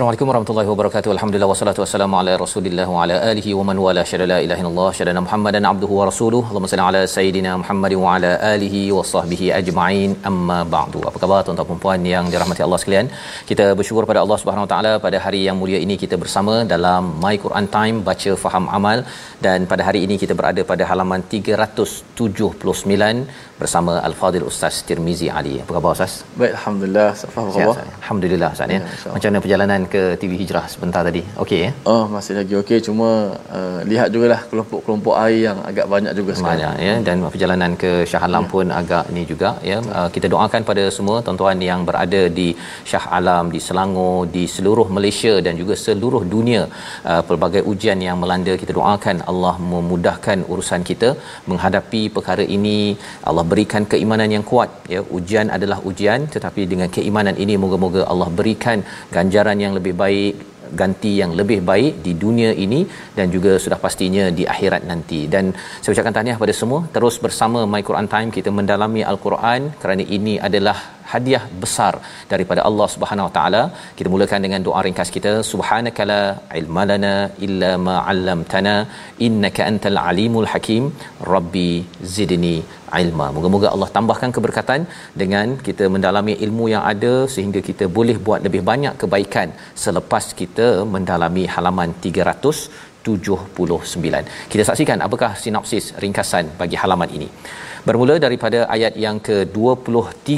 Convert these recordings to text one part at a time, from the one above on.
Assalamualaikum warahmatullahi wabarakatuh. Alhamdulillah wassalatu wassalamu ala Rasulillah wa ala alihi wa man wala syada la ilaha illallah syada Muhammadan abduhu wa rasuluhu. Allahumma salli ala sayidina Muhammad wa ala alihi wa sahbihi ajma'in. Amma ba'du. Apa khabar tuan-tuan dan puan yang dirahmati Allah sekalian? Kita bersyukur pada Allah Subhanahu wa taala pada hari yang mulia ini kita bersama dalam My Quran Time baca faham amal dan pada hari ini kita berada pada halaman 379 bersama Al-Fadil Ustaz Tirmizi Ali. Apa khabar Ustaz? Baik, Alhamdulillah. Apa khabar? Alhamdulillah Ustaz ya. Macam mana perjalanan ke TV Hijrah sebentar tadi? Okey ya? Oh, masih lagi okey. Cuma uh, lihat jugalah kelompok-kelompok air yang agak banyak juga sekarang. Banyak ya. Dan perjalanan ke Shah Alam ya. pun agak ni juga ya. Uh, kita doakan pada semua tuan-tuan yang berada di Shah Alam, di Selangor, di seluruh Malaysia dan juga seluruh dunia uh, pelbagai ujian yang melanda kita doakan Allah memudahkan urusan kita menghadapi perkara ini. Allah berikan keimanan yang kuat ya ujian adalah ujian tetapi dengan keimanan ini moga-moga Allah berikan ganjaran yang lebih baik ganti yang lebih baik di dunia ini dan juga sudah pastinya di akhirat nanti. Dan saya ucapkan tahniah kepada semua terus bersama My Quran Time kita mendalami al-Quran kerana ini adalah hadiah besar daripada Allah Subhanahu Wa Taala. Kita mulakan dengan doa ringkas kita. Subhanakala ilmalana illa ma 'allamtana innaka antal alimul hakim. Rabbi zidni ilma. Moga-moga Allah tambahkan keberkatan dengan kita mendalami ilmu yang ada sehingga kita boleh buat lebih banyak kebaikan selepas kita mendalami halaman 379. Kita saksikan apakah sinopsis ringkasan bagi halaman ini. Bermula daripada ayat yang ke-23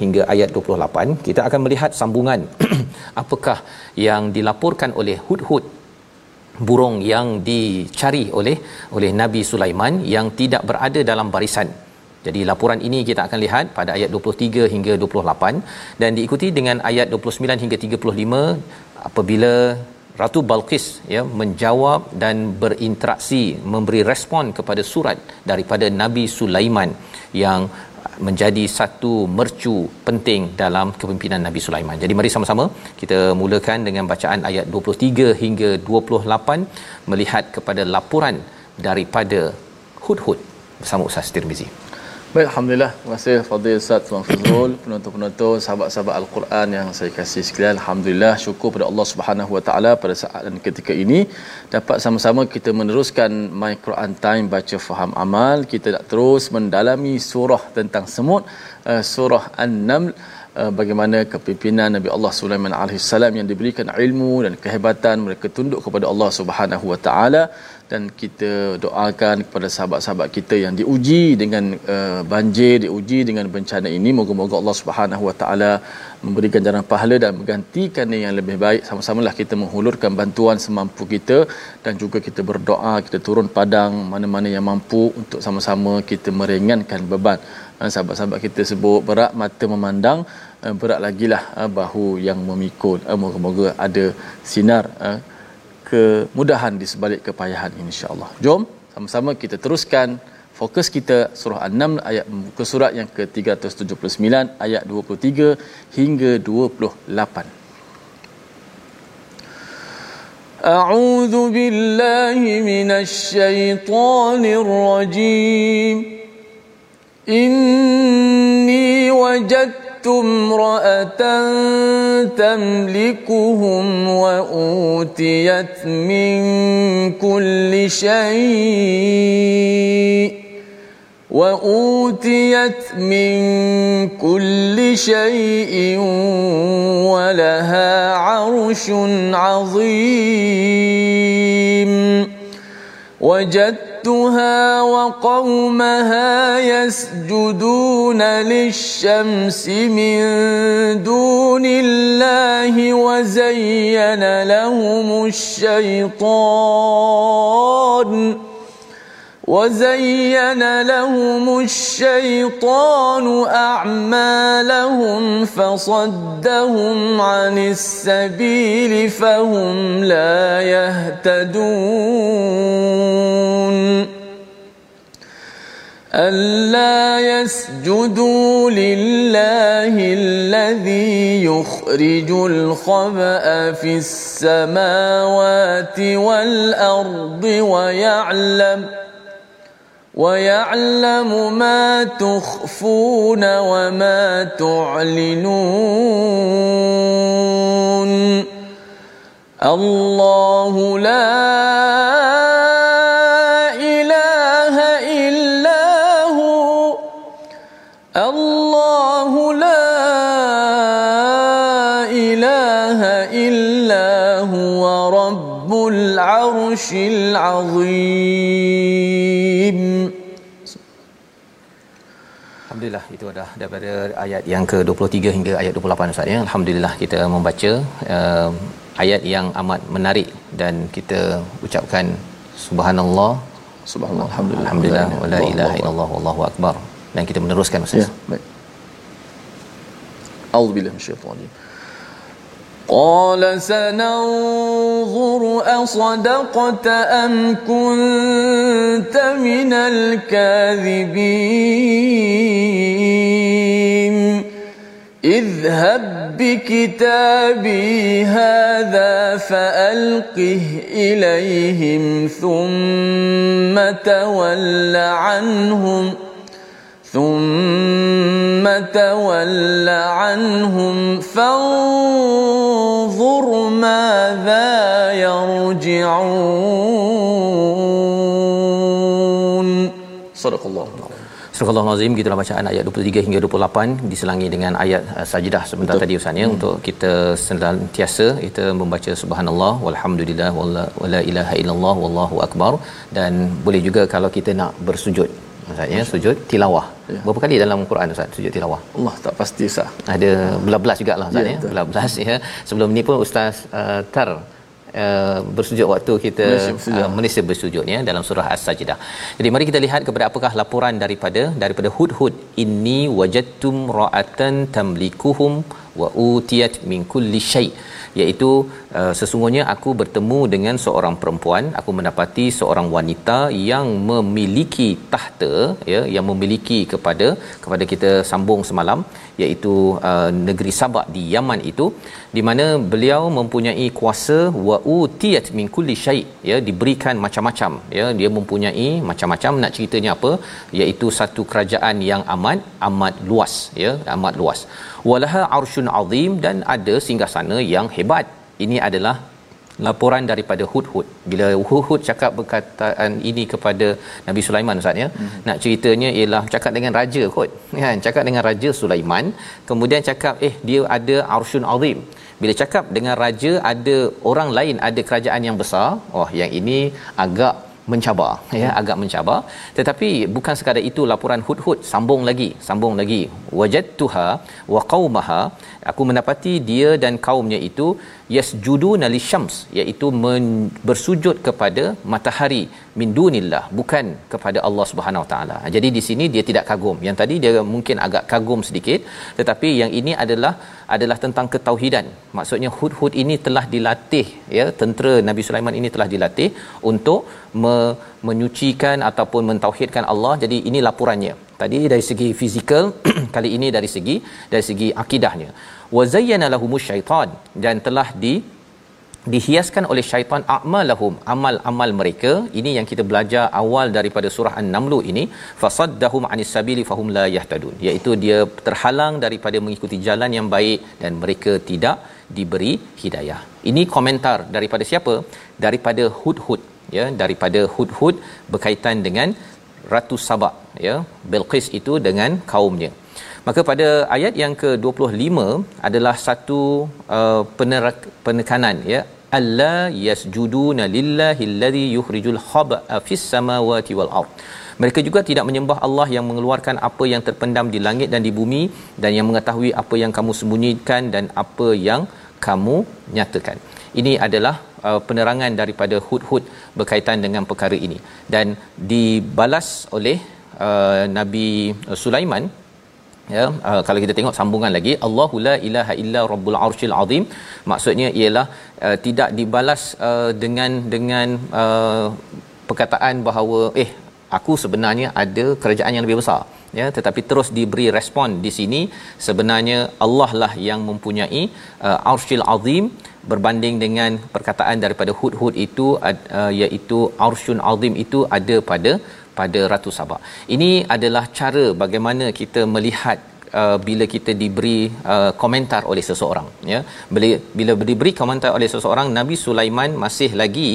hingga ayat 28, kita akan melihat sambungan apakah yang dilaporkan oleh hud-hud burung yang dicari oleh oleh Nabi Sulaiman yang tidak berada dalam barisan. Jadi laporan ini kita akan lihat pada ayat 23 hingga 28 dan diikuti dengan ayat 29 hingga 35 apabila Ratu Balqis ya menjawab dan berinteraksi memberi respon kepada surat daripada Nabi Sulaiman yang menjadi satu mercu penting dalam kepimpinan Nabi Sulaiman. Jadi mari sama-sama kita mulakan dengan bacaan ayat 23 hingga 28 melihat kepada laporan daripada Hud-Hud bersama Ustaz Tirmizi. Baik, Alhamdulillah. Terima kasih Fadil Ustaz Tuan Fazrul, penonton-penonton, sahabat-sahabat Al-Quran yang saya kasih sekalian. Alhamdulillah, syukur pada Allah Subhanahu Wa Taala pada saat dan ketika ini dapat sama-sama kita meneruskan My Quran Time baca faham amal. Kita nak terus mendalami surah tentang semut, uh, surah An-Naml bagaimana kepimpinan Nabi Allah Sulaiman alaihissalam yang diberikan ilmu dan kehebatan mereka tunduk kepada Allah Subhanahu Wa Taala dan kita doakan kepada sahabat-sahabat kita yang diuji dengan uh, banjir, diuji dengan bencana ini. Moga-moga Allah Subhanahu Wa Taala memberikan jalan pahala dan menggantikan yang lebih baik. Sama-samalah kita menghulurkan bantuan semampu kita dan juga kita berdoa, kita turun padang mana-mana yang mampu untuk sama-sama kita meringankan beban. Sahabat-sahabat kita sebut berat mata memandang, berat lagilah bahu yang memikul. Moga-moga ada sinar kemudahan di sebalik kepayahan ini insya-Allah. Jom sama-sama kita teruskan fokus kita surah An-Naml ayat muka surat yang ke-379 ayat 23 hingga 28. أعوذ بالله من الشيطان الرجيم إني وجدت امرأة تملكهم وأوتيت من كل شيء وأوتيت من كل شيء ولها عرش عظيم. وجدت وجدتها وقومها يسجدون للشمس من دون الله وزين لهم الشيطان وزين لهم الشيطان أعمالهم فصدهم عن السبيل فهم لا يهتدون ألا يسجدوا لله الذي يخرج الخبأ في السماوات والأرض ويعلم ويعلم ما تخفون وما تعلنون. الله لا إله إلا هو. الله لا إله إلا هو. رب العرش العظيم. Alhamdulillah itu adalah daripada ayat yang ke-23 hingga ayat 28 Ustaz ya. Alhamdulillah kita membaca uh, ayat yang amat menarik dan kita ucapkan subhanallah subhanallah alhamdulillah alhamdulillah wala ilaha illallah wallahu akbar dan kita meneruskan Ustaz. Ya, baik. A'udzubillahi minasyaitanir قال سننظر أصدقت أم كنت من الكاذبين؟ اذهب بكتابي هذا فألقه إليهم ثم تول عنهم ثم تول عنهم فانظر ماذا يرجعون صدق الله Surah Al-Azim kita bacaan ayat 23 hingga 28 diselangi dengan ayat uh, sajdah sebentar Betul. tadi Ustaz ya hmm. untuk kita senantiasa kita membaca subhanallah walhamdulillah wala ilaha illallah wallahu akbar dan boleh juga kalau kita nak bersujud Ustaz ya sujud tilawah. Ya. Berapa kali dalam Quran Ustaz sujud tilawah? Allah tak pasti sah. Ada belas-belas jugalah Ustaz ya. ya. Belas-belas ya. Sebelum ni pun Ustaz uh, Tar Uh, bersujud waktu kita Malaysia bersujud. Uh, Malaysia bersujud ya dalam surah As-Sajdah. Jadi mari kita lihat kepada apakah laporan daripada daripada hud-hud inni wajadtum ra'atan tamlikuhum wa utiyat min kulli syai' iaitu uh, sesungguhnya aku bertemu dengan seorang perempuan aku mendapati seorang wanita yang memiliki tahta ya yang memiliki kepada kepada kita sambung semalam iaitu uh, negeri Sabak di Yaman itu di mana beliau mempunyai kuasa wa utiyat min kulli syai. Ya diberikan macam-macam ya dia mempunyai macam-macam. Nak ceritanya apa? Iaitu satu kerajaan yang amat amat luas ya amat luas walaha arsyun azim dan ada singgasana yang hebat ini adalah laporan daripada Hud-Hud. Bila Hud-Hud cakap perkataan ini kepada Nabi Sulaiman Ustaz ya. Hmm. Nak ceritanya ialah cakap dengan raja Hud. Kan? Cakap dengan raja Sulaiman, kemudian cakap eh dia ada arsyun azim. Bila cakap dengan raja ada orang lain ada kerajaan yang besar, oh yang ini agak mencabar ya hmm. agak mencabar tetapi bukan sekadar itu laporan hud-hud sambung lagi sambung lagi wajadtuha wa qaumaha aku mendapati dia dan kaumnya itu yasjuduna lisyams iaitu men- bersujud kepada matahari min dunillah bukan kepada Allah Subhanahu taala. Jadi di sini dia tidak kagum. Yang tadi dia mungkin agak kagum sedikit tetapi yang ini adalah adalah tentang ketauhidan. Maksudnya hud-hud ini telah dilatih ya tentera Nabi Sulaiman ini telah dilatih untuk me- menyucikan ataupun mentauhidkan Allah. Jadi ini laporannya tadi dari segi fizikal kali ini dari segi dari segi akidahnya. Wa zayyana lahumus syaitan dan telah di dihiaskan oleh syaitan a'malahum amal-amal mereka. Ini yang kita belajar awal daripada surah an-naml ini. Fasaddahum anis sabili fahum la yahtadun. Iaitu dia terhalang daripada mengikuti jalan yang baik dan mereka tidak diberi hidayah. Ini komentar daripada siapa? Daripada hudhud ya. Daripada hudhud berkaitan dengan ratu sabak ya Bilqis itu dengan kaumnya. Maka pada ayat yang ke-25 adalah satu uh, penerak, penekanan ya. Alla yasjuduna lillahi alladhi yukhrijul khaba'a fis samawati wal ard. Mereka juga tidak menyembah Allah yang mengeluarkan apa yang terpendam di langit dan di bumi dan yang mengetahui apa yang kamu sembunyikan dan apa yang kamu nyatakan. Ini adalah uh, penerangan daripada hud-hud berkaitan dengan perkara ini. Dan dibalas oleh uh, Nabi Sulaiman ya uh, kalau kita tengok sambungan lagi Allahu la ilaha illa rabbul arsyil azim maksudnya ialah uh, tidak dibalas uh, dengan dengan uh, perkataan bahawa eh aku sebenarnya ada kerajaan yang lebih besar. Ya tetapi terus diberi respon di sini sebenarnya Allah lah yang mempunyai uh, arsyil azim berbanding dengan perkataan daripada hud-hud itu uh, iaitu arsyun azim itu ada pada pada Ratu Sabah. Ini adalah cara bagaimana kita melihat uh, bila kita diberi uh, komentar oleh seseorang ya. Bila bila diberi komentar oleh seseorang Nabi Sulaiman masih lagi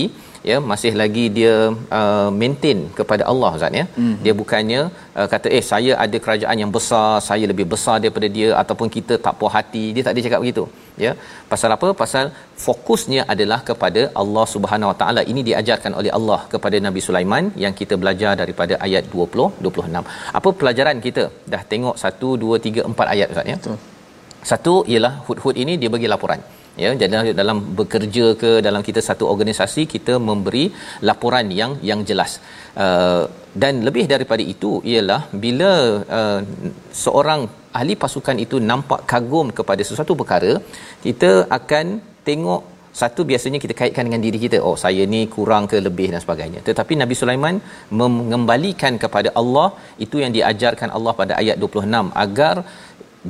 ya masih lagi dia uh, maintain kepada Allah Ustaz ya. Mm. Dia bukannya uh, kata eh saya ada kerajaan yang besar, saya lebih besar daripada dia ataupun kita tak puas hati. Dia tak ada cakap begitu. Ya. Pasal apa? Pasal fokusnya adalah kepada Allah Subhanahu Wa Taala. Ini diajarkan oleh Allah kepada Nabi Sulaiman yang kita belajar daripada ayat 20 26. Apa pelajaran kita? Dah tengok 1 2 3 4 ayat Ustaz ya. Betul. Satu ialah hud-hud ini dia bagi laporan ya jadi dalam bekerja ke dalam kita satu organisasi kita memberi laporan yang yang jelas. Uh, dan lebih daripada itu ialah bila uh, seorang ahli pasukan itu nampak kagum kepada sesuatu perkara kita akan tengok satu biasanya kita kaitkan dengan diri kita. Oh saya ni kurang ke lebih dan sebagainya. Tetapi Nabi Sulaiman mengembalikan kepada Allah itu yang diajarkan Allah pada ayat 26 agar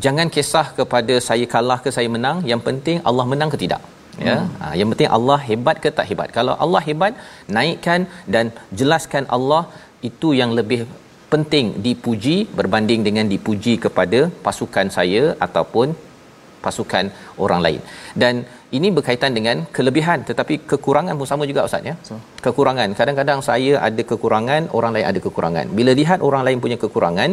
jangan kisah kepada saya kalah ke saya menang. Yang penting Allah menang ke tidak. Ya? Hmm. ha, yang penting Allah hebat ke tak hebat. Kalau Allah hebat naikkan dan jelaskan Allah itu yang lebih penting dipuji berbanding dengan dipuji kepada pasukan saya ataupun pasukan orang lain. Dan ini berkaitan dengan kelebihan tetapi kekurangan pun sama juga ustaz ya kekurangan kadang-kadang saya ada kekurangan orang lain ada kekurangan bila lihat orang lain punya kekurangan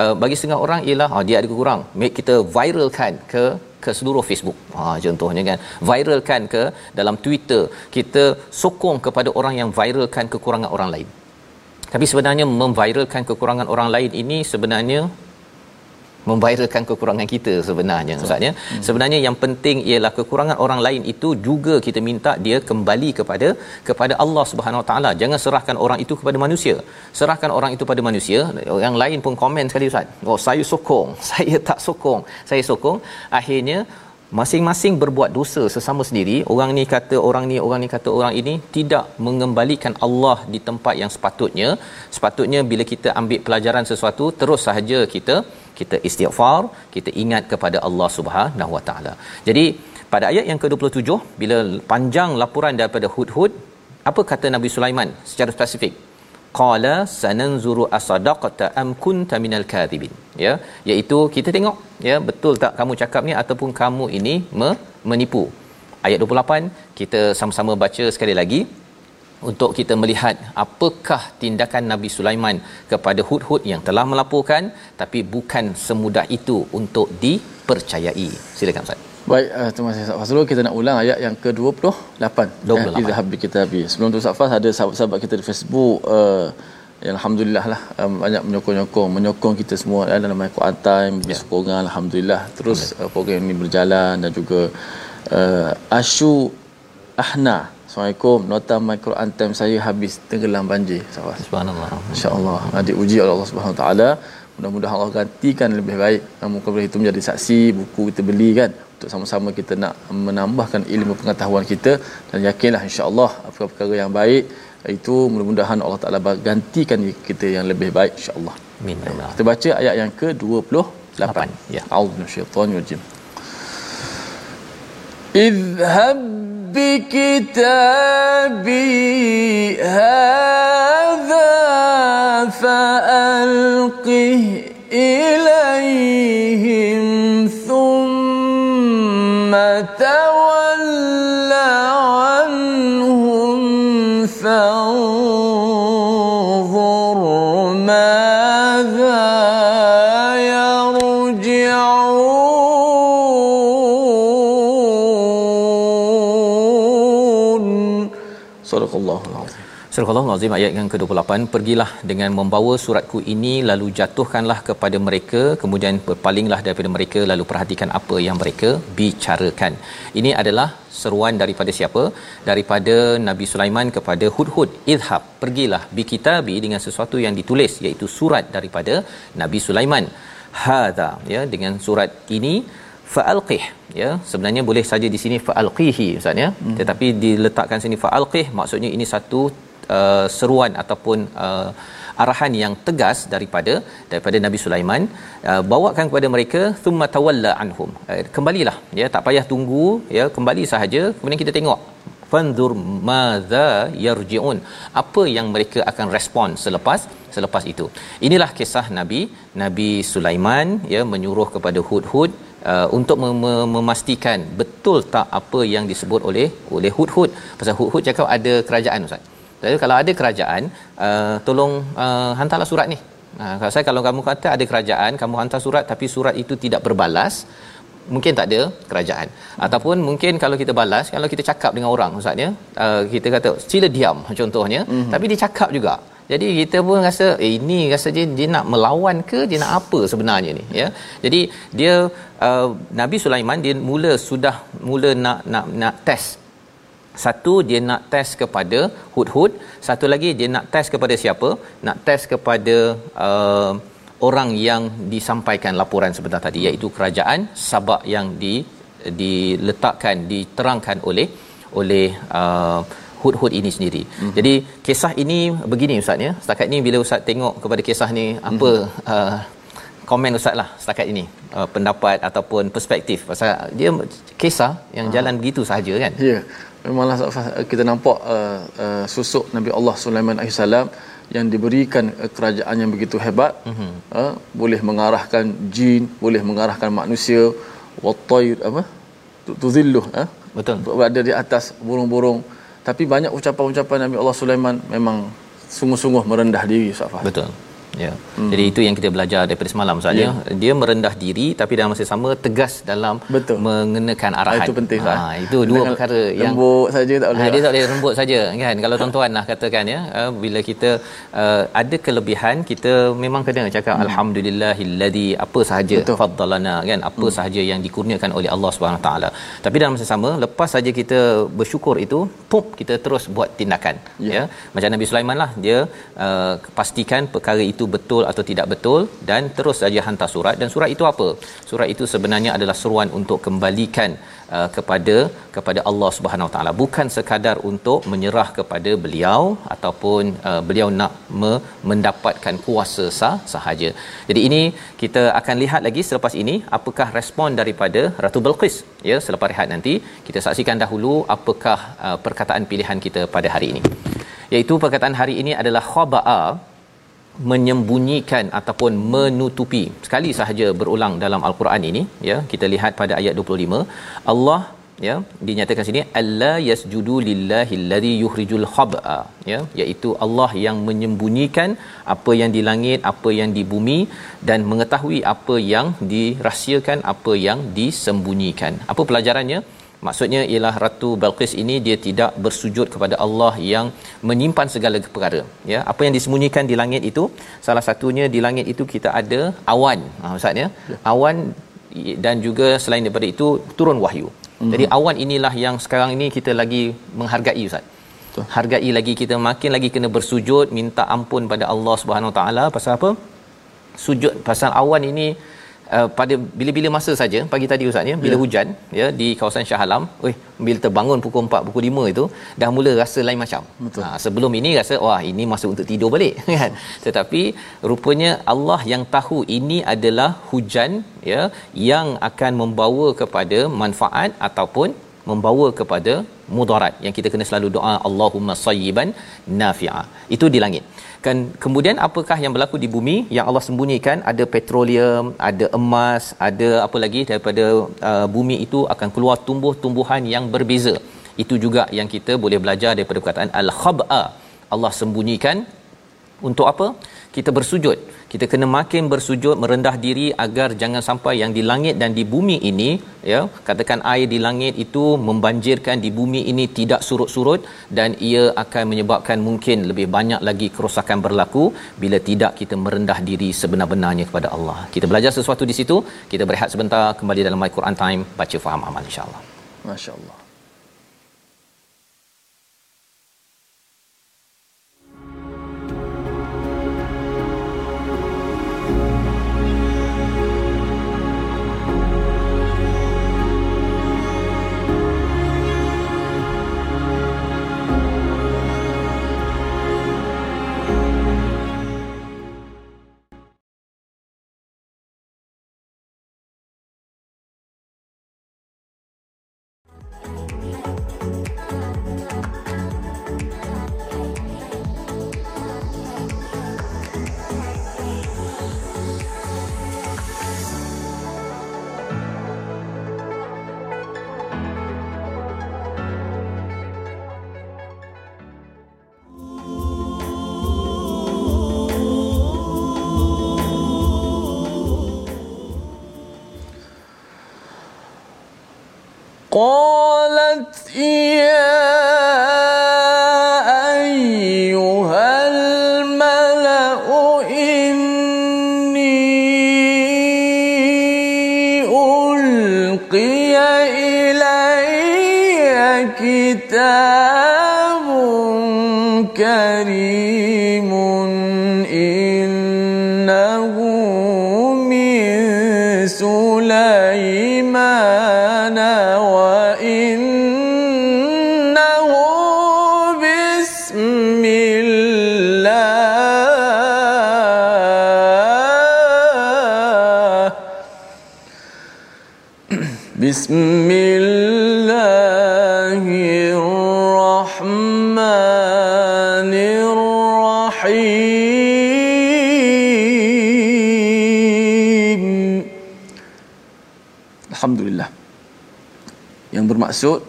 uh, bagi setengah orang ialah oh, dia ada kekurangan make kita viralkan ke ke seluruh Facebook. Ha contohnya kan. Viralkan ke dalam Twitter. Kita sokong kepada orang yang viralkan kekurangan orang lain. Tapi sebenarnya memviralkan kekurangan orang lain ini sebenarnya memviralkan kekurangan kita sebenarnya ustaz ya. Hmm. sebenarnya yang penting ialah kekurangan orang lain itu juga kita minta dia kembali kepada kepada Allah Subhanahu Wa Taala. Jangan serahkan orang itu kepada manusia. Serahkan orang itu pada manusia. Yang lain pun komen sekali ustaz. Oh saya sokong. Saya tak sokong. Saya sokong. Akhirnya masing-masing berbuat dosa sesama sendiri. Orang ni kata orang ni orang ni kata orang ini tidak mengembalikan Allah di tempat yang sepatutnya. Sepatutnya bila kita ambil pelajaran sesuatu terus sahaja kita kita istighfar kita ingat kepada Allah Subhanahu Wa Taala. Jadi pada ayat yang ke-27 bila panjang laporan daripada hud-hud apa kata Nabi Sulaiman secara spesifik? Qala sananzuru asadaqata am kunta minal kadhibin. Ya iaitu kita tengok ya betul tak kamu cakap ni ataupun kamu ini me- menipu. Ayat 28 kita sama-sama baca sekali lagi untuk kita melihat apakah tindakan Nabi Sulaiman kepada hud-hud yang telah melaporkan tapi bukan semudah itu untuk dipercayai silakan ustaz Baik, uh, terima kasih Ustaz Fazrul. Kita nak ulang ayat yang ke-28. 28. Eh, Izhab kita habis. Sebelum tu Ustaz Faz ada sahabat-sahabat kita di Facebook uh, alhamdulillah lah um, banyak menyokong-nyokong menyokong kita semua ya, dalam My Quran Time ya. sokongan alhamdulillah terus uh, program ini berjalan dan juga uh, Ashu Ahna Assalamualaikum nota My Quran Time saya habis tenggelam banjir subhanallah insyaallah adik uji oleh Allah Subhanahu taala mudah-mudahan Allah gantikan lebih baik muka boleh itu menjadi saksi buku kita beli kan untuk sama-sama kita nak menambahkan ilmu pengetahuan kita dan yakinlah insya-Allah perkara-perkara yang baik itu mudah-mudahan Allah Taala gantikan kita yang lebih baik insya-Allah. Amin. Kita baca ayat yang ke-28. Ya. A'udzu minasyaitonir rajim. Idhhab بكتابي هذا فألقه إليهم Al-Azim ayat yang ke-28 pergilah dengan membawa suratku ini lalu jatuhkanlah kepada mereka kemudian berpalinglah daripada mereka lalu perhatikan apa yang mereka bicarakan. Ini adalah seruan daripada siapa? Daripada Nabi Sulaiman kepada Hudhud. Idhab, pergilah bi kitabi dengan sesuatu yang ditulis iaitu surat daripada Nabi Sulaiman. Hadza ya dengan surat ini faalqih ya sebenarnya boleh saja di sini faalqihi ustaz ya hmm. tetapi diletakkan sini faalqih maksudnya ini satu uh, seruan ataupun uh, arahan yang tegas daripada daripada Nabi Sulaiman uh, bawakan kepada mereka thumma tawalla anhum. Uh, kembalilah. Ya tak payah tunggu ya kembali sahaja. Kemudian kita tengok fanzur madza yarjiun. Apa yang mereka akan respon selepas selepas itu? Inilah kisah Nabi Nabi Sulaiman ya menyuruh kepada Hud-Hud uh, untuk mem- memastikan betul tak apa yang disebut oleh oleh Hud-Hud. Pasal Hud-Hud cakap ada kerajaan ustaz jadi kalau ada kerajaan uh, tolong uh, hantarlah surat ni. Uh, kalau saya kalau kamu kata ada kerajaan kamu hantar surat tapi surat itu tidak berbalas mungkin tak ada kerajaan. Ataupun mungkin kalau kita balas kalau kita cakap dengan orang ustaz ya uh, kita kata sila diam contohnya mm-hmm. tapi dia cakap juga. Jadi kita pun rasa eh ini rasa dia dia nak melawan ke dia nak apa sebenarnya ni? Ya. Jadi dia uh, Nabi Sulaiman dia mula sudah mula nak nak nak test satu dia nak test kepada hud-hud satu lagi dia nak test kepada siapa nak test kepada uh, orang yang disampaikan laporan sebentar tadi iaitu kerajaan Sabak yang di diletakkan diterangkan oleh oleh uh, hud-hud ini sendiri. Mm-hmm. Jadi kisah ini begini ustaz ya. Setakat ini bila ustaz tengok kepada kisah ni apa mm-hmm. uh, komen ustaz lah setakat ini uh, pendapat ataupun perspektif pasal dia kisah yang ha. jalan begitu sahaja kan. Ya. Yeah. Memanglah kita nampak uh, uh, susuk Nabi Allah Sulaiman AS yang diberikan uh, kerajaan yang begitu hebat mm-hmm. uh, boleh mengarahkan jin, boleh mengarahkan manusia watair apa? tuzilluh uh, betul berada di atas burung-burung tapi banyak ucapan-ucapan Nabi Allah Sulaiman memang sungguh-sungguh merendah diri Ustaz Betul. Ya. Hmm. Jadi itu yang kita belajar daripada semalam Ustaz ya. Dia merendah diri tapi dalam masa sama tegas dalam Betul. mengenakan arahan. Ha, itu penting ha, itu dua Dengan perkara yang lembut saja tak boleh. Ha, dia tak boleh lembut saja kan. Kalau tuan-tuan lah katakan ya uh, bila kita uh, ada kelebihan kita memang kena cakap hmm. alhamdulillahilladzi apa sahaja faddalana kan apa hmm. sahaja yang dikurniakan oleh Allah Subhanahu taala. Tapi dalam masa sama lepas saja kita bersyukur itu pop kita terus buat tindakan ya. ya. Macam Nabi Sulaiman lah dia uh, pastikan perkara itu itu betul atau tidak betul dan terus saja hantar surat. Dan surat itu apa? Surat itu sebenarnya adalah seruan untuk kembalikan uh, kepada kepada Allah Subhanahu taala. Bukan sekadar untuk menyerah kepada beliau ataupun uh, beliau nak me- mendapatkan kuasa sah sahaja. Jadi ini kita akan lihat lagi selepas ini apakah respon daripada Ratu Belqis ya selepas rehat nanti kita saksikan dahulu apakah uh, perkataan pilihan kita pada hari ini. Iaitu perkataan hari ini adalah khaba'a menyembunyikan ataupun menutupi. Sekali sahaja berulang dalam al-Quran ini ya kita lihat pada ayat 25 Allah ya dinyatakan sini alla yasjudu lillahi allazi yukhrijul khab'a ya iaitu Allah yang menyembunyikan apa yang di langit apa yang di bumi dan mengetahui apa yang dirahsiakan apa yang disembunyikan. Apa pelajarannya Maksudnya ialah Ratu Balqis ini dia tidak bersujud kepada Allah yang menyimpan segala perkara. Ya, apa yang disembunyikan di langit itu salah satunya di langit itu kita ada awan. Ha ustaz ya. ya. Awan dan juga selain daripada itu turun wahyu. Mm-hmm. Jadi awan inilah yang sekarang ini kita lagi menghargai ustaz. Betul. Hargai lagi kita makin lagi kena bersujud minta ampun pada Allah Subhanahu Wa Taala pasal apa? Sujud pasal awan ini Uh, pada bila-bila masa saja pagi tadi ustaz ya bila yeah. hujan ya di kawasan Shah Alam oi bila terbangun pukul 4 pukul 5 itu dah mula rasa lain macam. Ha, sebelum ini rasa wah ini masa untuk tidur balik kan? Tetapi rupanya Allah yang tahu ini adalah hujan ya yang akan membawa kepada manfaat ataupun membawa kepada mudarat yang kita kena selalu doa Allahumma sayyiban nafi'a. Itu di langit kan kemudian apakah yang berlaku di bumi? Yang Allah sembunyikan ada petroleum ada emas ada apa lagi daripada uh, bumi itu akan keluar tumbuh-tumbuhan yang berbeza. Itu juga yang kita boleh belajar daripada perkataan al-khab'a. Allah sembunyikan untuk apa kita bersujud. Kita kena makin bersujud merendah diri agar jangan sampai yang di langit dan di bumi ini ya katakan air di langit itu membanjirkan di bumi ini tidak surut-surut dan ia akan menyebabkan mungkin lebih banyak lagi kerosakan berlaku bila tidak kita merendah diri sebenar-benarnya kepada Allah. Kita belajar sesuatu di situ. Kita berehat sebentar kembali dalam my Quran time. Baca faham amal insyaallah. masya-Allah ألقي إلي كتاب بسم الله الرحمن الرحيم Alhamdulillah Yang bermaksud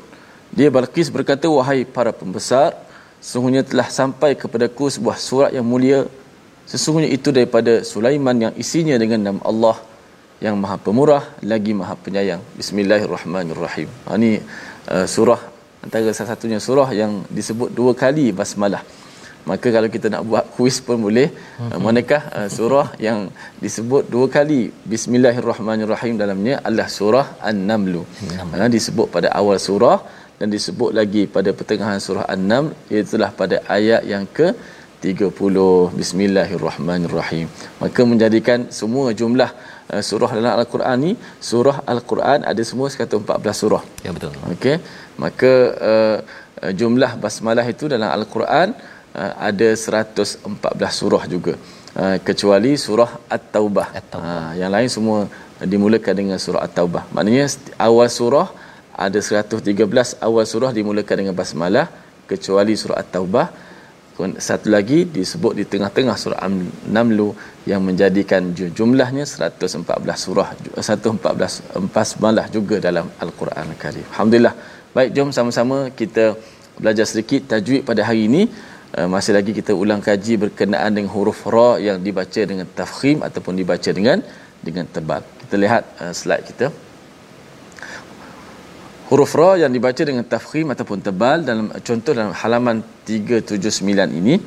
Dia Balqis berkata Wahai para pembesar Sesungguhnya telah sampai kepadaku sebuah surat yang mulia Sesungguhnya itu daripada Sulaiman yang isinya dengan nama Allah Yang maha pemurah Lagi maha penyayang. Bismillahirrahmanirrahim. Ha, Ini uh, surah Antara salah satunya surah yang disebut dua kali basmalah. Maka kalau kita nak buat kuis pun boleh. Uh-huh. Manakah uh, surah yang disebut dua kali? Bismillahirrahmanirrahim dalamnya adalah surah An-Namlu. Uh, Disebut pada awal surah Dan disebut lagi pada pertengahan surah An-Naml Iaitulah pada ayat yang ke 30 Bismillahirrahmanirrahim. Maka menjadikan semua jumlah uh, surah dalam Al-Quran ni Surah Al-Quran ada semua sekata 14 surah ya betul Okey, maka uh, jumlah basmalah itu dalam al-Quran uh, ada 114 surah juga. Uh, kecuali surah At-Taubah. At-Taubah. Uh, yang lain semua dimulakan dengan surah At-Taubah. Maknanya awal surah ada 113 awal surah dimulakan dengan basmalah kecuali surah At-Taubah. Satu lagi disebut di tengah-tengah surah An-Namlu yang menjadikan jumlahnya 114 surah 114 basmalah juga dalam Al-Quran Al-Karim. Alhamdulillah. Baik, jom sama-sama kita belajar sedikit tajwid pada hari ini. Uh, masih lagi kita ulang kaji berkenaan dengan huruf ra yang dibaca dengan tafkhim ataupun dibaca dengan dengan tebal. Kita lihat uh, slide kita. Huruf ra yang dibaca dengan tafkhim ataupun tebal dalam contoh dalam halaman 379 ini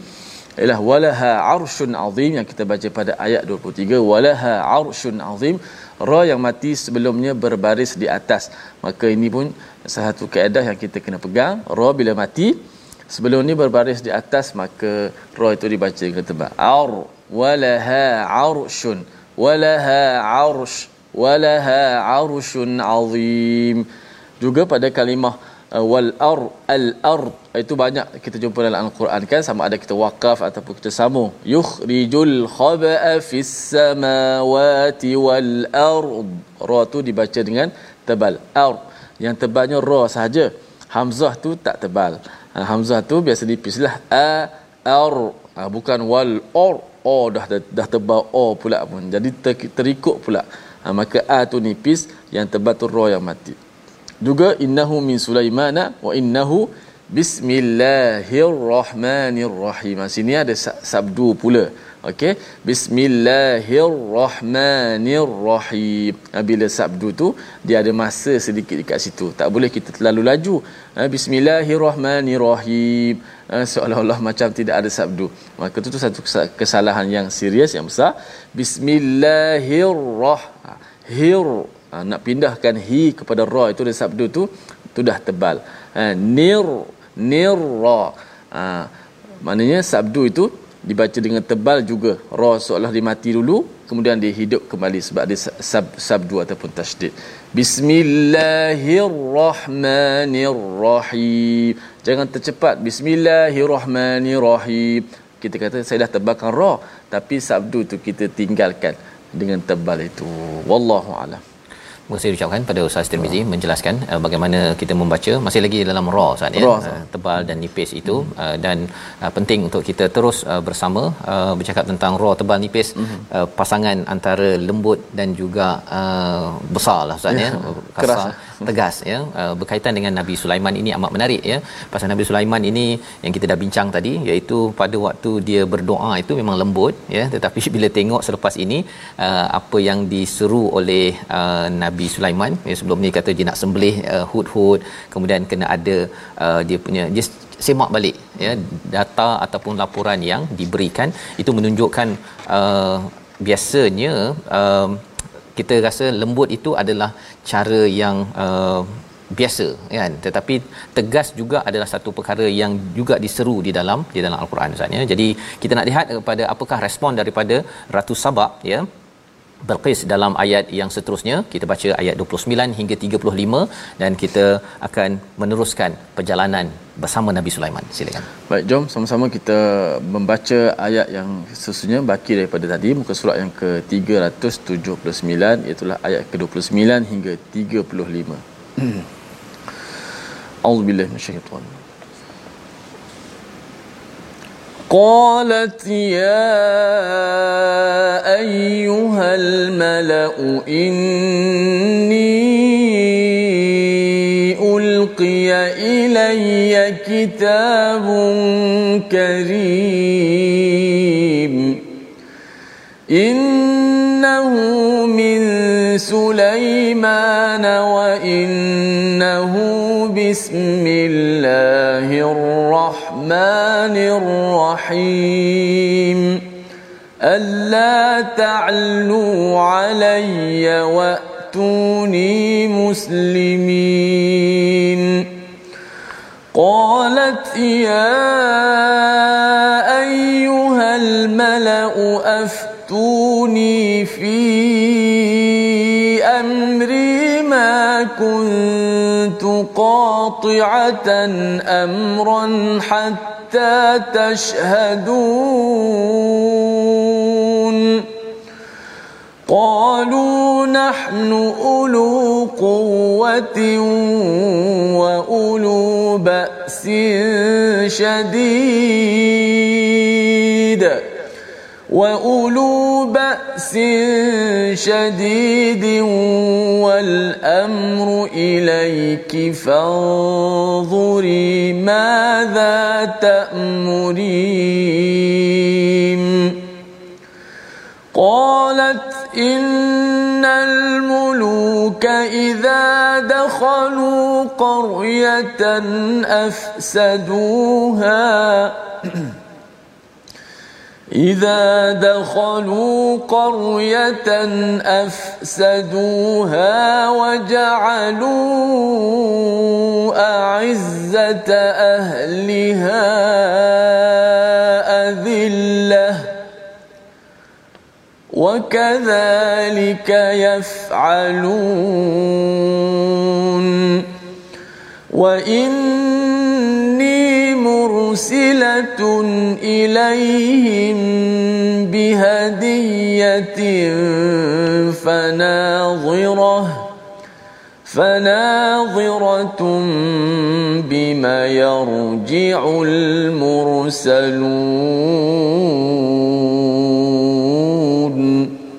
ialah walaha arsyun azim yang kita baca pada ayat 23 walaha arsyun azim ra yang mati sebelumnya berbaris di atas. Maka ini pun satu kaedah yang kita kena pegang. Ra bila mati sebelum ni berbaris di atas maka ra itu dibaca dengan tebal. Ar walaha arsyun walaha arsh walaha arsyun azim juga pada kalimah uh, wal ar al ard itu banyak kita jumpa dalam al-Quran kan? Sama ada kita waqaf ataupun kita sambung. Yukhrijul khaba'a fis samawati wal ard. Ra tu dibaca dengan tebal. Ard yang tebalnya ra sahaja. Hamzah tu tak tebal. Ha, hamzah tu biasa dipislah a ar. Ha, bukan wal or. Dah dah, dah tebal o pula pun. Jadi ter, terikut pula. Ha, maka a tu nipis yang tebal tu ra yang mati juga innahu min sulaimana wa innahu bismillahirrahmanirrahim. Ha, sini ada sabdu pula. Okey bismillahirrahmanirrahim. Ha, bila sabdu tu dia ada masa sedikit dekat situ. Tak boleh kita terlalu laju. Ha, bismillahirrahmanirrahim. Seolah-olah macam tidak ada sabdu. Maka itu tu satu kesalahan yang serius yang besar. Bismillahirrahmanirrahim ha, nak pindahkan hi kepada ra itu ada sabdu tu tu dah tebal. Ha, nir nirra ha, maknanya sabdu itu dibaca dengan tebal juga. Ra seolah dia mati dulu kemudian dia hidup kembali sebab dia sab, sabdu ataupun tasydid. Bismillahirrahmanirrahim. Jangan tercepat. Bismillahirrahmanirrahim. Kita kata saya dah tebalkan ra tapi sabdu tu kita tinggalkan dengan tebal itu. Wallahu alam Kasih ucapkan pada Ustaz Tirmizi menjelaskan uh, bagaimana kita membaca masih lagi dalam raw saat ya uh, tebal dan nipis itu hmm. uh, dan uh, penting untuk kita terus uh, bersama uh, bercakap tentang raw tebal nipis hmm. uh, pasangan antara lembut dan juga uh, besarlah Ustaz ya, ya. kasar Keras tegas ya. Uh, berkaitan dengan Nabi Sulaiman ini amat menarik ya. Pasal Nabi Sulaiman ini yang kita dah bincang tadi iaitu pada waktu dia berdoa itu memang lembut ya. Tetapi bila tengok selepas ini uh, apa yang diseru oleh uh, Nabi Sulaiman ya sebelum ni kata dia nak sembelih hud-hud kemudian kena ada dia punya dia semak balik ya. Data ataupun laporan yang diberikan itu menunjukkan biasanya uh, kita rasa lembut itu adalah cara yang uh, biasa kan tetapi tegas juga adalah satu perkara yang juga diseru di dalam di dalam al-Quran Ustaz ya. Jadi kita nak lihat kepada apakah respon daripada Ratu Sabak ya Balqis dalam ayat yang seterusnya kita baca ayat 29 hingga 35 dan kita akan meneruskan perjalanan bersama Nabi Sulaiman. Silakan. Baik, jom sama-sama kita membaca ayat yang sesungguhnya baki daripada tadi muka surat yang ke-379 iaitu ayat ke-29 hingga 35. Auzubillahi minasyaitanir قالت يا أيها الملأ إني ألقي إلي كتاب كريم. إنه من سليمان وإنه بسم الله الرحمن الرحيم. ألا تعلوا علي وأتوني مسلمين. قالت يا أيها الملأ أفتوني في أمري ما كنت قاطعة أمرا حتى تشهدون. قالوا نحن أولو قوة وأولو بأس شديد. واولو باس شديد والامر اليك فانظري ماذا تامرين قالت ان الملوك اذا دخلوا قريه افسدوها إذا دخلوا قرية أفسدوها وجعلوا أعزة أهلها أذلة. وكذلك يفعلون. وإني مرسلة إليهم بهدية فناظرة فناظرة بما يرجع المرسلون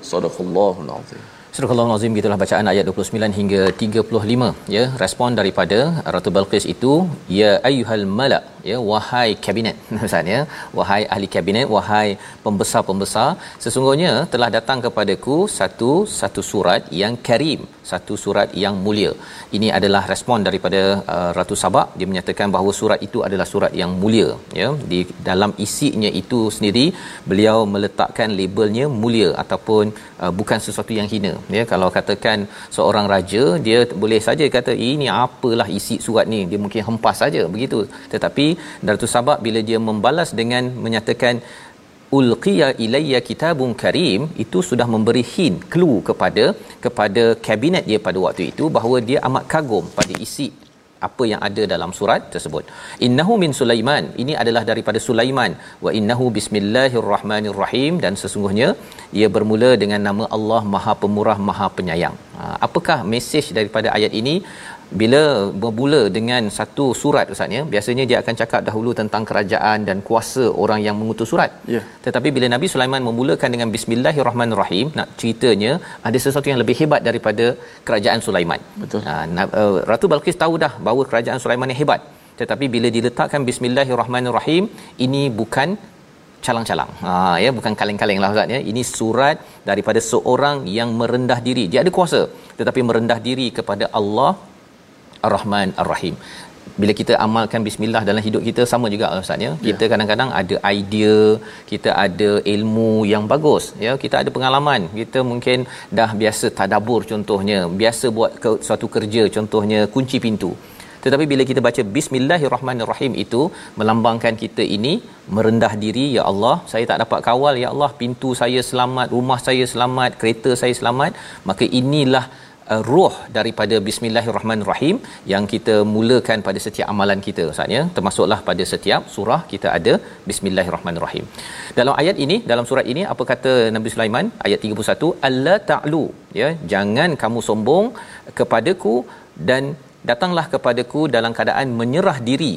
صدق الله العظيم Surah Al-Azim gitulah bacaan ayat 29 hingga 35 ya respon daripada Ratu Balqis itu ya ayyuhal malak ya wahai kabinet. Ustaz ya. Wahai ahli kabinet wahai pembesar-pembesar sesungguhnya telah datang kepadaku satu satu surat yang karim satu surat yang mulia. Ini adalah respon daripada uh, Ratu Sabak dia menyatakan bahawa surat itu adalah surat yang mulia ya. Di dalam isinya itu sendiri beliau meletakkan labelnya mulia ataupun uh, bukan sesuatu yang hina ya. Kalau katakan seorang raja dia boleh saja kata ini apalah isi surat ni? Dia mungkin hempas saja begitu. Tetapi Ratu Sabak bila dia membalas dengan menyatakan ulqiya ilayya kitabun karim itu sudah memberi hint clue kepada kepada kabinet dia pada waktu itu bahawa dia amat kagum pada isi apa yang ada dalam surat tersebut. Innahu min sulaiman ini adalah daripada sulaiman. Wa innahu bismillahirrahmanirrahim dan sesungguhnya ia bermula dengan nama Allah Maha Pemurah Maha Penyayang. Ha, apakah mesej daripada ayat ini bila bermula dengan satu surat ustaz ya biasanya dia akan cakap dahulu tentang kerajaan dan kuasa orang yang mengutus surat ya. tetapi bila Nabi Sulaiman memulakan dengan bismillahirrahmanirrahim nak ceritanya ada sesuatu yang lebih hebat daripada kerajaan Sulaiman betul ha, uh, Ratu Balqis tahu dah bahawa kerajaan Sulaiman yang hebat tetapi bila diletakkan bismillahirrahmanirrahim ini bukan calang-calang. Ha ya bukan kaleng-kaleng lah ustaz ya. Ini surat daripada seorang yang merendah diri. Dia ada kuasa tetapi merendah diri kepada Allah Ar-Rahman Ar-Rahim. Bila kita amalkan bismillah dalam hidup kita sama juga ustaz ya. Kita ya. kadang-kadang ada idea, kita ada ilmu yang bagus ya. Kita ada pengalaman. Kita mungkin dah biasa tadabbur contohnya, biasa buat ke, suatu kerja contohnya kunci pintu. Tetapi bila kita baca bismillahirrahmanirrahim itu melambangkan kita ini merendah diri ya Allah, saya tak dapat kawal ya Allah, pintu saya selamat, rumah saya selamat, kereta saya selamat, maka inilah uh, ruh daripada bismillahirrahmanirrahim yang kita mulakan pada setiap amalan kita Ustaz ya. Termasuklah pada setiap surah kita ada bismillahirrahmanirrahim. Dalam ayat ini dalam surat ini apa kata Nabi Sulaiman? Ayat 31 alla ta'lu ya. Jangan kamu sombong kepadaku dan datanglah kepadaku dalam keadaan menyerah diri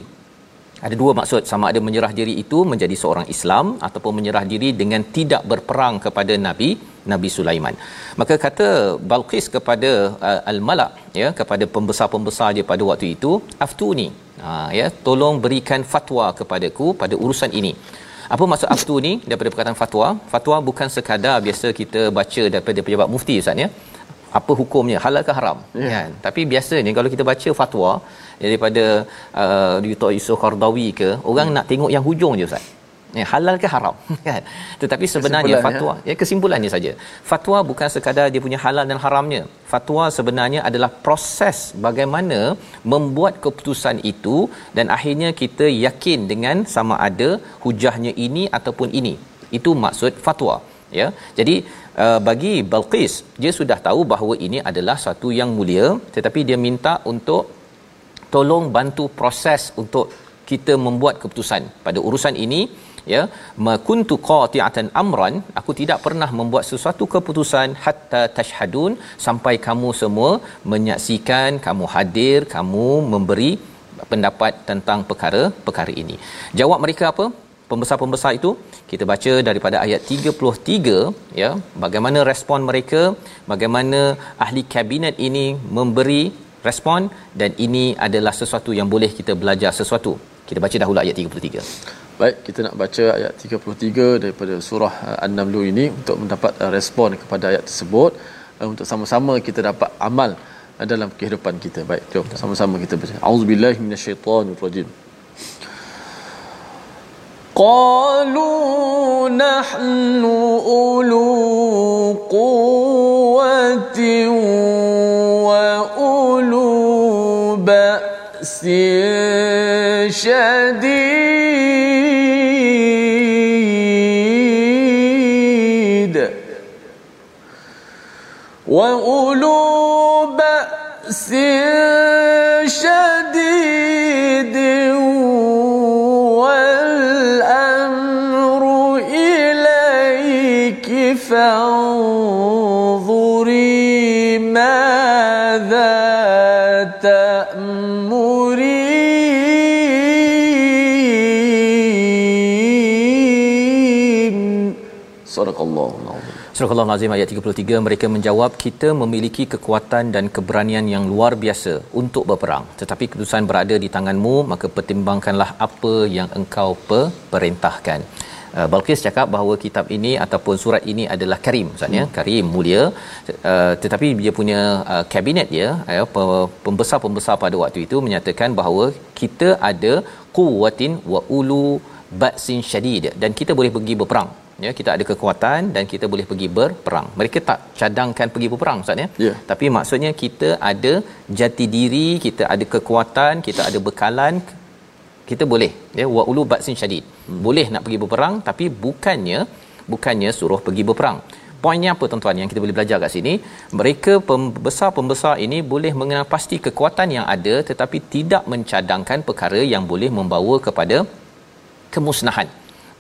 ada dua maksud sama ada menyerah diri itu menjadi seorang Islam ataupun menyerah diri dengan tidak berperang kepada nabi Nabi Sulaiman. Maka kata Balqis kepada uh, al-Malak ya kepada pembesar-pembesar dia pada waktu itu aftuni. Ha ya tolong berikan fatwa kepadaku pada urusan ini. Apa maksud aftu ni daripada perkataan fatwa? Fatwa bukan sekadar biasa kita baca daripada pejabat mufti ustaz ya apa hukumnya? Halal ke haram? Yeah. kan? Tapi biasanya kalau kita baca fatwa daripada uh, Dr. Yusof Qardawi ke orang hmm. nak tengok yang hujung je ustaz. Ya halal ke haram? Kan? Tetapi sebenarnya fatwa ya kesimpulannya saja. Fatwa bukan sekadar dia punya halal dan haramnya. Fatwa sebenarnya adalah proses bagaimana membuat keputusan itu dan akhirnya kita yakin dengan sama ada hujahnya ini ataupun ini. Itu maksud fatwa ya. Jadi uh, bagi Balqis dia sudah tahu bahawa ini adalah satu yang mulia tetapi dia minta untuk tolong bantu proses untuk kita membuat keputusan. Pada urusan ini ya makuntu qati'atan amran aku tidak pernah membuat sesuatu keputusan hatta tashhadun sampai kamu semua menyaksikan kamu hadir kamu memberi pendapat tentang perkara-perkara ini. Jawab mereka apa pembesar-pembesar itu kita baca daripada ayat 33 ya bagaimana respon mereka bagaimana ahli kabinet ini memberi respon dan ini adalah sesuatu yang boleh kita belajar sesuatu. Kita baca dahulu ayat 33 baik kita nak baca ayat 33 daripada surah uh, An-Naml ini untuk mendapat uh, respon kepada ayat tersebut. Uh, untuk sama-sama kita dapat amal dalam kehidupan kita. Baik jom sama-sama kita baca. Auzubillahi minasyaitonirrajim قالوا نحن أولو قوة وأولو بأس شديد. وأولو Sadaqallahu Surah Al-Azim ayat 33 mereka menjawab kita memiliki kekuatan dan keberanian yang luar biasa untuk berperang. Tetapi keputusan berada di tanganmu maka pertimbangkanlah apa yang engkau perintahkan. Uh, Balqis cakap bahawa kitab ini ataupun surat ini adalah karim maksudnya hmm. karim mulia. Uh, tetapi dia punya uh, kabinet dia uh, pembesar-pembesar pada waktu itu menyatakan bahawa kita ada quwwatin wa ulu ba'sin syadid dan kita boleh pergi berperang ya kita ada kekuatan dan kita boleh pergi berperang. Mereka tak cadangkan pergi berperang ustaz ya? Yeah. tapi maksudnya kita ada jati diri kita ada kekuatan kita ada bekalan kita boleh ya? Wa ulu ba'sin syadid. Hmm. boleh nak pergi berperang tapi bukannya bukannya suruh pergi berperang. Poinnya apa tuan-tuan yang kita boleh belajar kat sini? Mereka pembesar-pembesar ini boleh mengenal pasti kekuatan yang ada tetapi tidak mencadangkan perkara yang boleh membawa kepada kemusnahan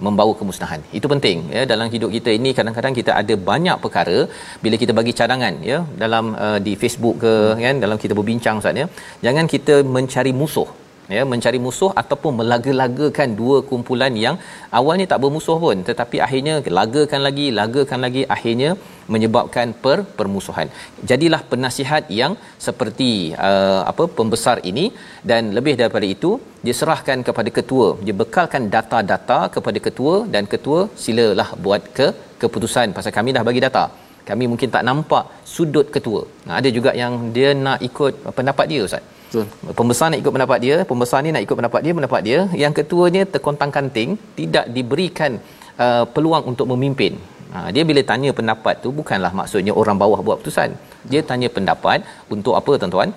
membawa kemusnahan. Itu penting ya dalam hidup kita ini kadang-kadang kita ada banyak perkara bila kita bagi cadangan ya dalam uh, di Facebook ke kan dalam kita berbincang Ustaz ya. Jangan kita mencari musuh ya mencari musuh ataupun melaga-lagakan dua kumpulan yang awalnya tak bermusuh pun tetapi akhirnya lagakan lagi lagakan lagi akhirnya menyebabkan per permusuhan jadilah penasihat yang seperti uh, apa pembesar ini dan lebih daripada itu dia serahkan kepada ketua dia bekalkan data-data kepada ketua dan ketua silalah buat ke keputusan pasal kami dah bagi data kami mungkin tak nampak sudut ketua. Nah, ada juga yang dia nak ikut pendapat dia ustaz. Betul. Pembesar nak ikut pendapat dia, pembesar ni nak ikut pendapat dia, pendapat dia. Yang ketuanya terkontang-kanting, tidak diberikan uh, peluang untuk memimpin. Ha, dia bila tanya pendapat tu bukanlah maksudnya orang bawah buat keputusan. Dia tanya pendapat untuk apa tuan-tuan?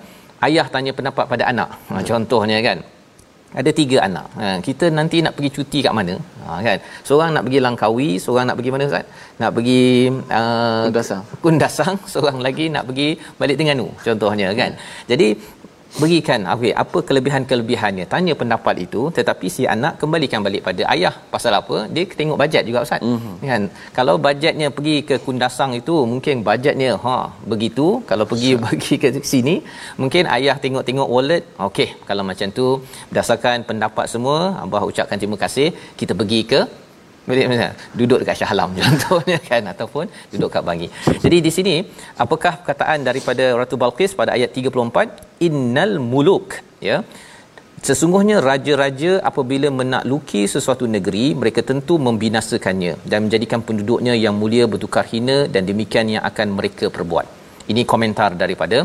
Ayah tanya pendapat pada anak. Ha, contohnya kan ada tiga anak. Ha, kita nanti nak pergi cuti kat mana? Ha, kan? Seorang nak pergi Langkawi, seorang nak pergi mana Ustaz? Nak pergi uh, Kundasang. Kundasang, seorang lagi nak pergi balik Terengganu contohnya kan. Jadi berikan okay, apa kelebihan-kelebihannya? Tanya pendapat itu tetapi si anak kembalikan balik pada ayah. Pasal apa? Dia tengok bajet juga ustaz. Mm-hmm. kan? Kalau bajetnya pergi ke kundasang itu mungkin bajetnya ha begitu. Kalau pergi Sure. bagi ke sini mungkin ayah tengok-tengok wallet. Okey kalau macam tu berdasarkan pendapat semua abah ucapkan terima kasih. Kita pergi ke boleh mana? Duduk dekat Shah Alam contohnya kan ataupun duduk kat Bangi. Jadi di sini apakah perkataan daripada Ratu Balqis pada ayat 34 innal muluk ya. Sesungguhnya raja-raja apabila menakluki sesuatu negeri mereka tentu membinasakannya dan menjadikan penduduknya yang mulia bertukar hina dan demikian yang akan mereka perbuat. Ini komentar daripada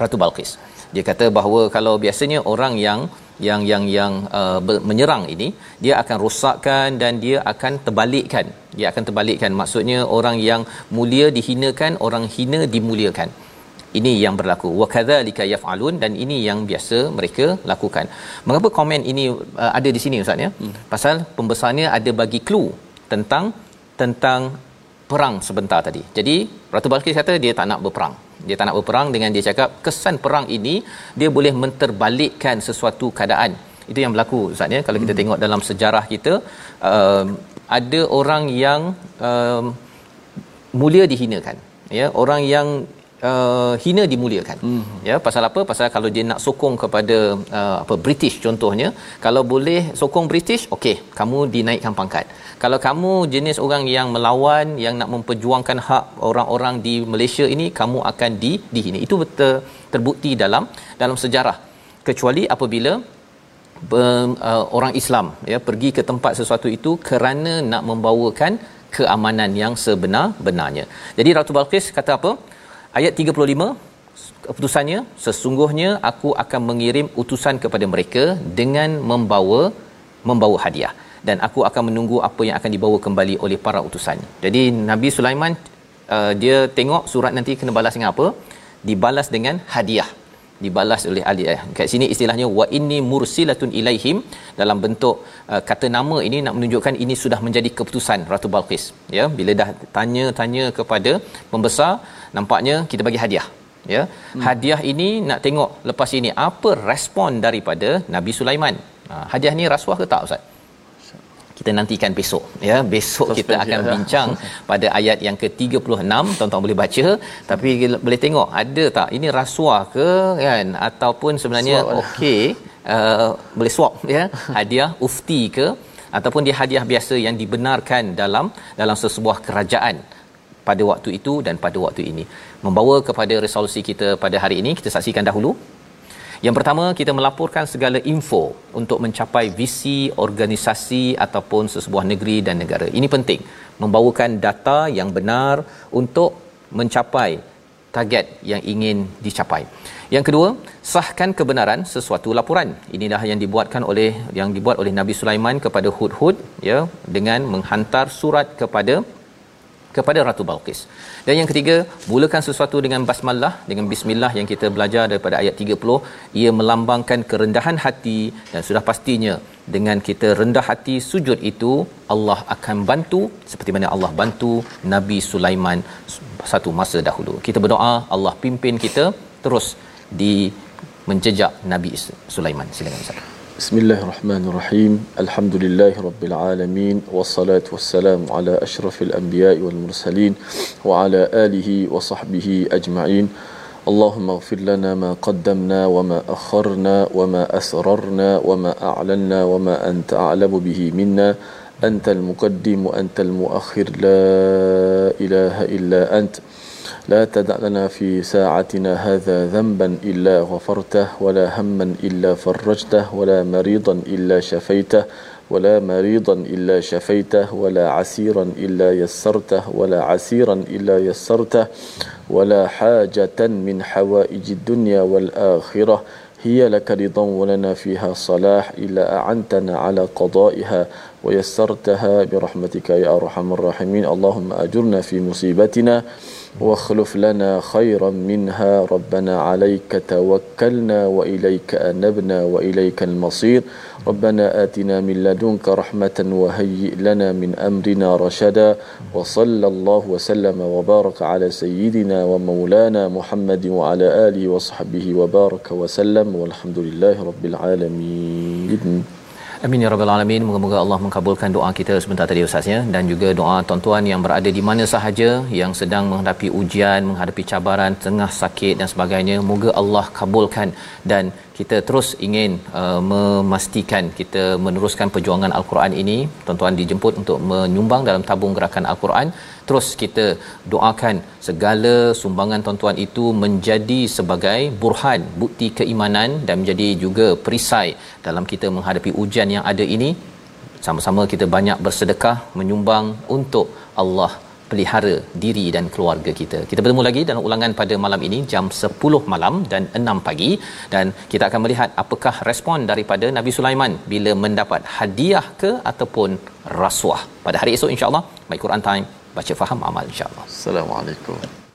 Ratu Balqis. Dia kata bahawa kalau biasanya orang yang yang yang yang uh, menyerang ini dia akan rosakkan dan dia akan terbalikkan. Dia akan terbalikkan. Maksudnya orang yang mulia dihinakan orang hina dimuliakan. Ini yang berlaku. Wa kadzalika yaf'alun dan ini yang biasa mereka lakukan. Mengapa komen ini uh, ada di sini ustaz ya? Hmm. pasal pembesarnya ada bagi clue tentang tentang perang sebentar tadi. Jadi ratu balkis kata dia tak nak berperang dia tak nak berperang dengan dia cakap kesan perang ini dia boleh menterbalikkan sesuatu keadaan. Itu yang berlaku ustaz ya. Kalau kita hmm. tengok dalam sejarah kita um, ada orang yang um, mulia dihinakan ya. Orang yang uh, hina dimuliakan hmm. ya. Pasal apa? Pasal kalau dia nak sokong kepada uh, apa British contohnya kalau boleh sokong British okey kamu dinaikkan pangkat kalau kamu jenis orang yang melawan yang nak memperjuangkan hak orang-orang di Malaysia ini kamu akan di dihina itu betul terbukti dalam dalam sejarah kecuali apabila ber, uh, orang Islam ya pergi ke tempat sesuatu itu kerana nak membawakan keamanan yang sebenar-benarnya. Jadi Ratu Balqis kata apa? Ayat 35 keputusannya sesungguhnya aku akan mengirim utusan kepada mereka dengan membawa membawa hadiah dan aku akan menunggu apa yang akan dibawa kembali oleh para utusan. Jadi Nabi Sulaiman uh, dia tengok surat nanti kena balas dengan apa? Dibalas dengan hadiah. Dibalas oleh ahli eh. Kat sini istilahnya wa inni mursilatun ilaihim dalam bentuk uh, kata nama ini nak menunjukkan ini sudah menjadi keputusan Ratu Balqis. Ya, bila dah tanya-tanya kepada pembesar, nampaknya kita bagi hadiah. Ya. Hmm. Hadiah ini nak tengok lepas ini apa respon daripada Nabi Sulaiman. Uh, hadiah ni rasuah ke tak ustaz? Kita nantikan besok ya. Besok kita akan ya. bincang pada ayat yang ke-36 tuan-tuan boleh baca. Tapi boleh tengok ada tak? Ini rasuah ke kan? Ataupun sebenarnya okey uh, boleh swap ya. Hadiah ufti ke? Ataupun dia hadiah biasa yang dibenarkan dalam dalam sesebuah kerajaan pada waktu itu dan pada waktu ini. Membawa kepada resolusi kita pada hari ini, kita saksikan dahulu. Yang pertama, kita melaporkan segala info untuk mencapai visi organisasi ataupun sesebuah negeri dan negara. Ini penting. Membawakan data yang benar untuk mencapai target yang ingin dicapai. Yang kedua, sahkan kebenaran sesuatu laporan. Inilah yang dibuatkan oleh yang dibuat oleh Nabi Sulaiman kepada Hud-Hud ya dengan menghantar surat kepada kepada Ratu Balqis. Dan yang ketiga, mulakan sesuatu dengan basmalah, dengan bismillah yang kita belajar daripada ayat 30, ia melambangkan kerendahan hati dan sudah pastinya dengan kita rendah hati sujud itu Allah akan bantu seperti mana Allah bantu Nabi Sulaiman satu masa dahulu. Kita berdoa Allah pimpin kita terus di menjejak Nabi Sulaiman. Silakan Ustaz. بسم الله الرحمن الرحيم الحمد لله رب العالمين والصلاة والسلام على أشرف الأنبياء والمرسلين وعلى آله وصحبه أجمعين اللهم اغفر لنا ما قدمنا وما أخرنا وما أسررنا وما أعلنا وما أنت أعلم به منا أنت المقدم وأنت المؤخر لا إله إلا أنت لا تدع لنا في ساعتنا هذا ذنبا إلا غفرته ولا هما إلا فرجته ولا مريضا إلا شفيته ولا مريضا إلا شفيته ولا عسيرا إلا يسرته ولا عسيرا إلا يسرته ولا حاجة من حوائج الدنيا والآخرة. هي لك رضا ولنا فيها صلاح إلا أعنتنا على قضائها ويسرتها برحمتك يا أرحم الراحمين. اللهم أجرنا في مصيبتنا واخلف لنا خيرا منها. ربنا عليك توكلنا وإليك أنبنا وإليك المصير. ربنا آتنا من لدنك رحمة وهيئ لنا من أمرنا رشدا. وصلى الله وسلم وبارك على سيدنا ومولانا محمد وعلى آله وصحبه وبارك وسلم. والحمد لله رب العالمين. Amin ya rabbal alamin. Moga-moga Allah mengabulkan doa kita sebentar tadi Ustaz ya dan juga doa tuan-tuan yang berada di mana sahaja yang sedang menghadapi ujian, menghadapi cabaran, tengah sakit dan sebagainya. Moga Allah kabulkan dan kita terus ingin uh, memastikan kita meneruskan perjuangan al-Quran ini. Tuan-tuan dijemput untuk menyumbang dalam tabung gerakan al-Quran. Terus kita doakan segala sumbangan tuan-tuan itu menjadi sebagai burhan, bukti keimanan dan menjadi juga perisai dalam kita menghadapi ujian yang ada ini. Sama-sama kita banyak bersedekah menyumbang untuk Allah pelihara diri dan keluarga kita. Kita bertemu lagi dalam ulangan pada malam ini jam 10 malam dan 6 pagi dan kita akan melihat apakah respon daripada Nabi Sulaiman bila mendapat hadiah ke ataupun rasuah. Pada hari esok insya-Allah, My Quran Time baca faham amal insya-Allah. Assalamualaikum.